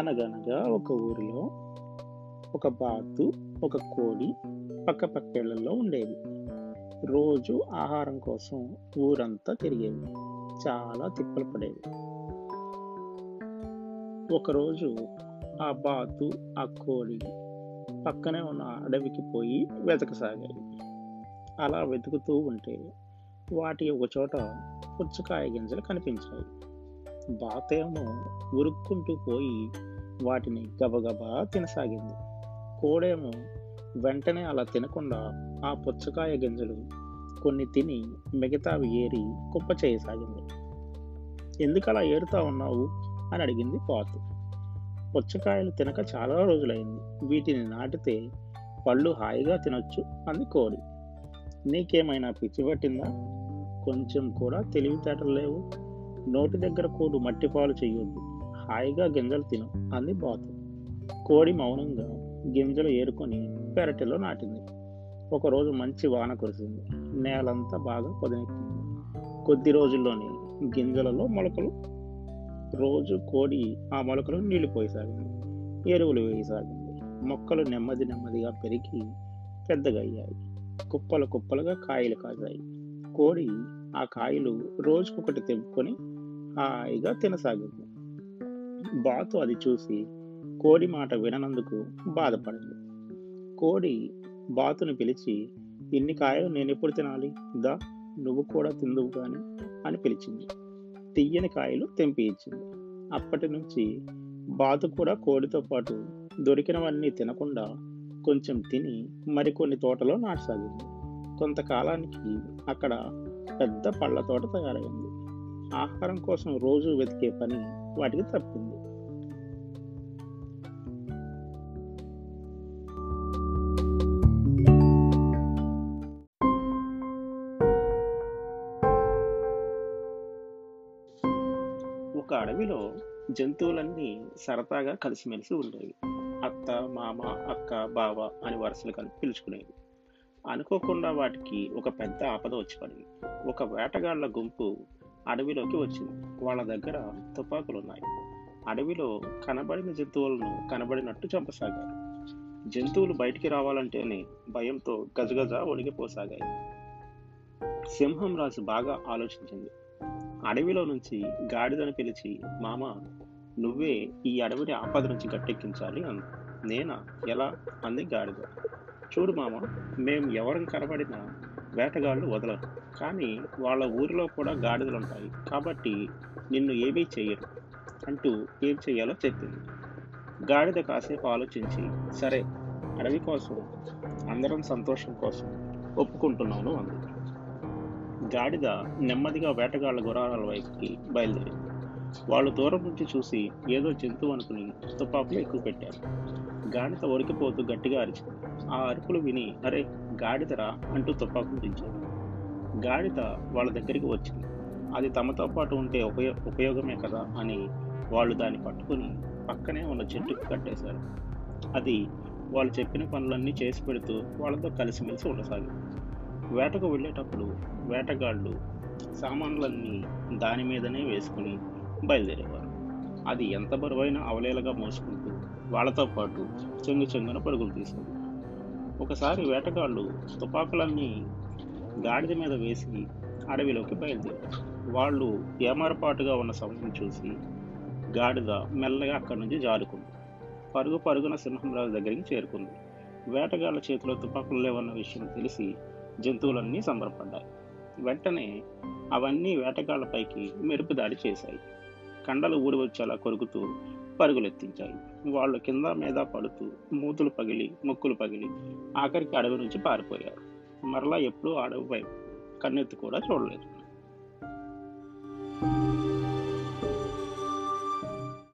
అనగనగా ఒక ఊరిలో ఒక బాతు ఒక కోడి పక్క పక్కేళ్ళలో ఉండేవి రోజు ఆహారం కోసం ఊరంతా తిరిగేవి. చాలా తిప్పలు పడేవి. ఒకరోజు ఆ బాతు ఆ కోడి పక్కనే ఉన్న అడవికి పోయి వెతకసాగాయి. అలా వెతుకుతూ ఉంటే వాటి ఒక చోట పుచ్చకాయ గింజలు కనిపించాయి. బాతేమో ఉరుక్కుంటూ పోయి వాటిని గబగబా తినసాగింది. కోడేమో వెంటనే అలా తినకుండా ఆ పుచ్చకాయ గింజలు కొన్ని తిని మిగతావి ఏరి కుప్ప చేయసాగింది. ఎందుకు అలా ఏరుతా ఉన్నావు? అని అడిగింది పాతు. పుచ్చకాయలు తినక చాలా రోజులైంది. వీటిని నాటితే పళ్ళు హాయిగా తినొచ్చు అంది కోడి. నీకేమైనా పిచ్చి పట్టిందా? కొంచెం కూడా తెలివితేటలు లేవు. నోటి దగ్గర కోడు మట్టి పాలు చెయ్యొద్దు. హాయిగా గింజలు తిను అంది బాతు. కోడి మౌనంగా గింజలు ఏరుకొని పెరటిలో నాటింది. ఒకరోజు మంచి వాన కురిసింది. నేలంతా బాగా పొదనెక్కింది. కొద్ది రోజుల్లోనే గింజలలో మొలకలు రోజు కోడి ఆ మొలకలు నీళ్ళు పోయసాగింది. ఎరువులు వేయసాగింది. మొక్కలు నెమ్మది నెమ్మదిగా పెరిగి పెద్దగా అయ్యాయి. కుప్పలు కుప్పలుగా కాయలు కాసాయి కోడి ఆ కాయలు రోజుకొకటి తెంపుకొని హాయిగా తినసాగింది. బాతు అది చూసి కోడి మాట విననందుకు బాధపడింది. కోడి బాతుని పిలిచి ఇన్ని కాయలు నేను ఎప్పుడు తినాలి? దా నువ్వు కూడా తిందువు గాని అని పిలిచింది. తియ్యని కాయలు తెంపి ఇచ్చింది. అప్పటి నుంచి బాతు కూడా కోడితో పాటు దొరికినవన్నీ తినకుండా కొంచెం తిని మరికొన్ని తోటలో నాటసాగింది. కొంతకాలానికి అక్కడ పెద్ద పళ్ళ తోట తయారైంది. ఆహారం కోసం రోజు వెతికే పని వాటికి తప్పింది. ఒక అడవిలో జంతువులన్నీ సరదాగా కలిసిమెలిసి ఉండేవి. అత్త మామ అక్క బావ అని వరుసలు కలిపి పిలుచుకునేవి. అనుకోకుండా వాటికి ఒక పెద్ద ఆపద వచ్చి పడింది ఒక వేటగాళ్ళ గుంపు అడవిలోకి వచ్చింది. వాళ్ళ దగ్గర తుపాకులు ఉన్నాయి అడవిలో కనబడిన జంతువులను కనబడినట్టు చంపసాగారు. జంతువులు బయటికి రావాలంటేనే భయంతో గజగజ వణిగిపోసాగాయి సింహం రాజు బాగా ఆలోచించింది. అడవిలో నుంచి గాడిదను పిలిచి మామ నువ్వే ఈ అడవిని ఆపద నుంచి గట్టెక్కించాలి అంది నేనా? ఎలా? అంది గాడిద. చూడు మామ మేము ఎవరం కనబడినా వేటగాళ్ళు వదలరు. కానీ వాళ్ళ ఊరిలో కూడా గాడిదలు ఉంటాయి కాబట్టి నిన్ను ఏమీ చెయ్యరు అంటూ ఏం చెయ్యాలో చెప్పింది. గాడిద కాసేపు ఆలోచించి సరే అడవి కోసం అందరం సంతోషం కోసం ఒప్పుకుంటున్నాను అంది. గాడిద నెమ్మదిగా వేటగాళ్ళ గుర్రాల వైపుకి బయలుదేరింది. వాళ్ళు దూరం నుంచి చూసి ఏదో జంతువు అనుకుని తుపాకులు ఎక్కువ పెట్టారు. గాడిద ఒరికిపోతూ గట్టిగా అరిచింది. ఆ అరుపులు విని అరే గాడిదరా అంటూ తుపాకులు దించారు గాడిద వాళ్ళ దగ్గరికి వచ్చింది. అది తమతో పాటు ఉంటే ఉపయో ఉపయోగమే కదా అని వాళ్ళు దాన్ని పట్టుకుని పక్కనే ఉన్న చెట్టుకు కట్టేశారు. అది వాళ్ళు చెప్పిన పనులన్నీ చేసి పెడుతూ వాళ్ళతో కలిసిమెలిసి ఉండసాగింది. వేటకు వెళ్ళేటప్పుడు వేటగాళ్ళు సామాన్లన్నీ దాని మీదనే వేసుకుని బయలుదేరేవారు. అది ఎంత బరువైన అవలేలగా మోసుకుంటూ వాళ్ళతో పాటు చెంగు చెంగున పరుగులు తీసేది. ఒకసారి వేటగాళ్ళు తుపాకులన్నీ గాడిద మీద వేసి అడవిలోకి బయలుదేరారు. వాళ్ళు ఏమరపాటుగా ఉన్న సమయం చూసి గాడిద మెల్లగా అక్కడి నుంచి జారుకుంది. పరుగు పరుగున సింహంరాజు దగ్గరికి చేరుకుంది. వేటగాళ్ళ చేతిలో తుపాకులు లేవన్న విషయం తెలిసి జంతువులన్నీ సంబరపడ్డాయి. వెంటనే అవన్నీ వేటగాళ్ళపైకి మెరుపు దాడి చేశాయి. కండలు ఊడివచ్చేలా కొరుకుతూ పరుగులెత్తించాయి. వాళ్ళు కింద మీద పడుతూ మూతులు పగిలి ముక్కులు పగిలి ఆఖరికి అడవి నుంచి పారిపోయారు. మరలా ఎప్పుడూ అడవి వైపు కన్నెత్తి కూడా చూడలేదు.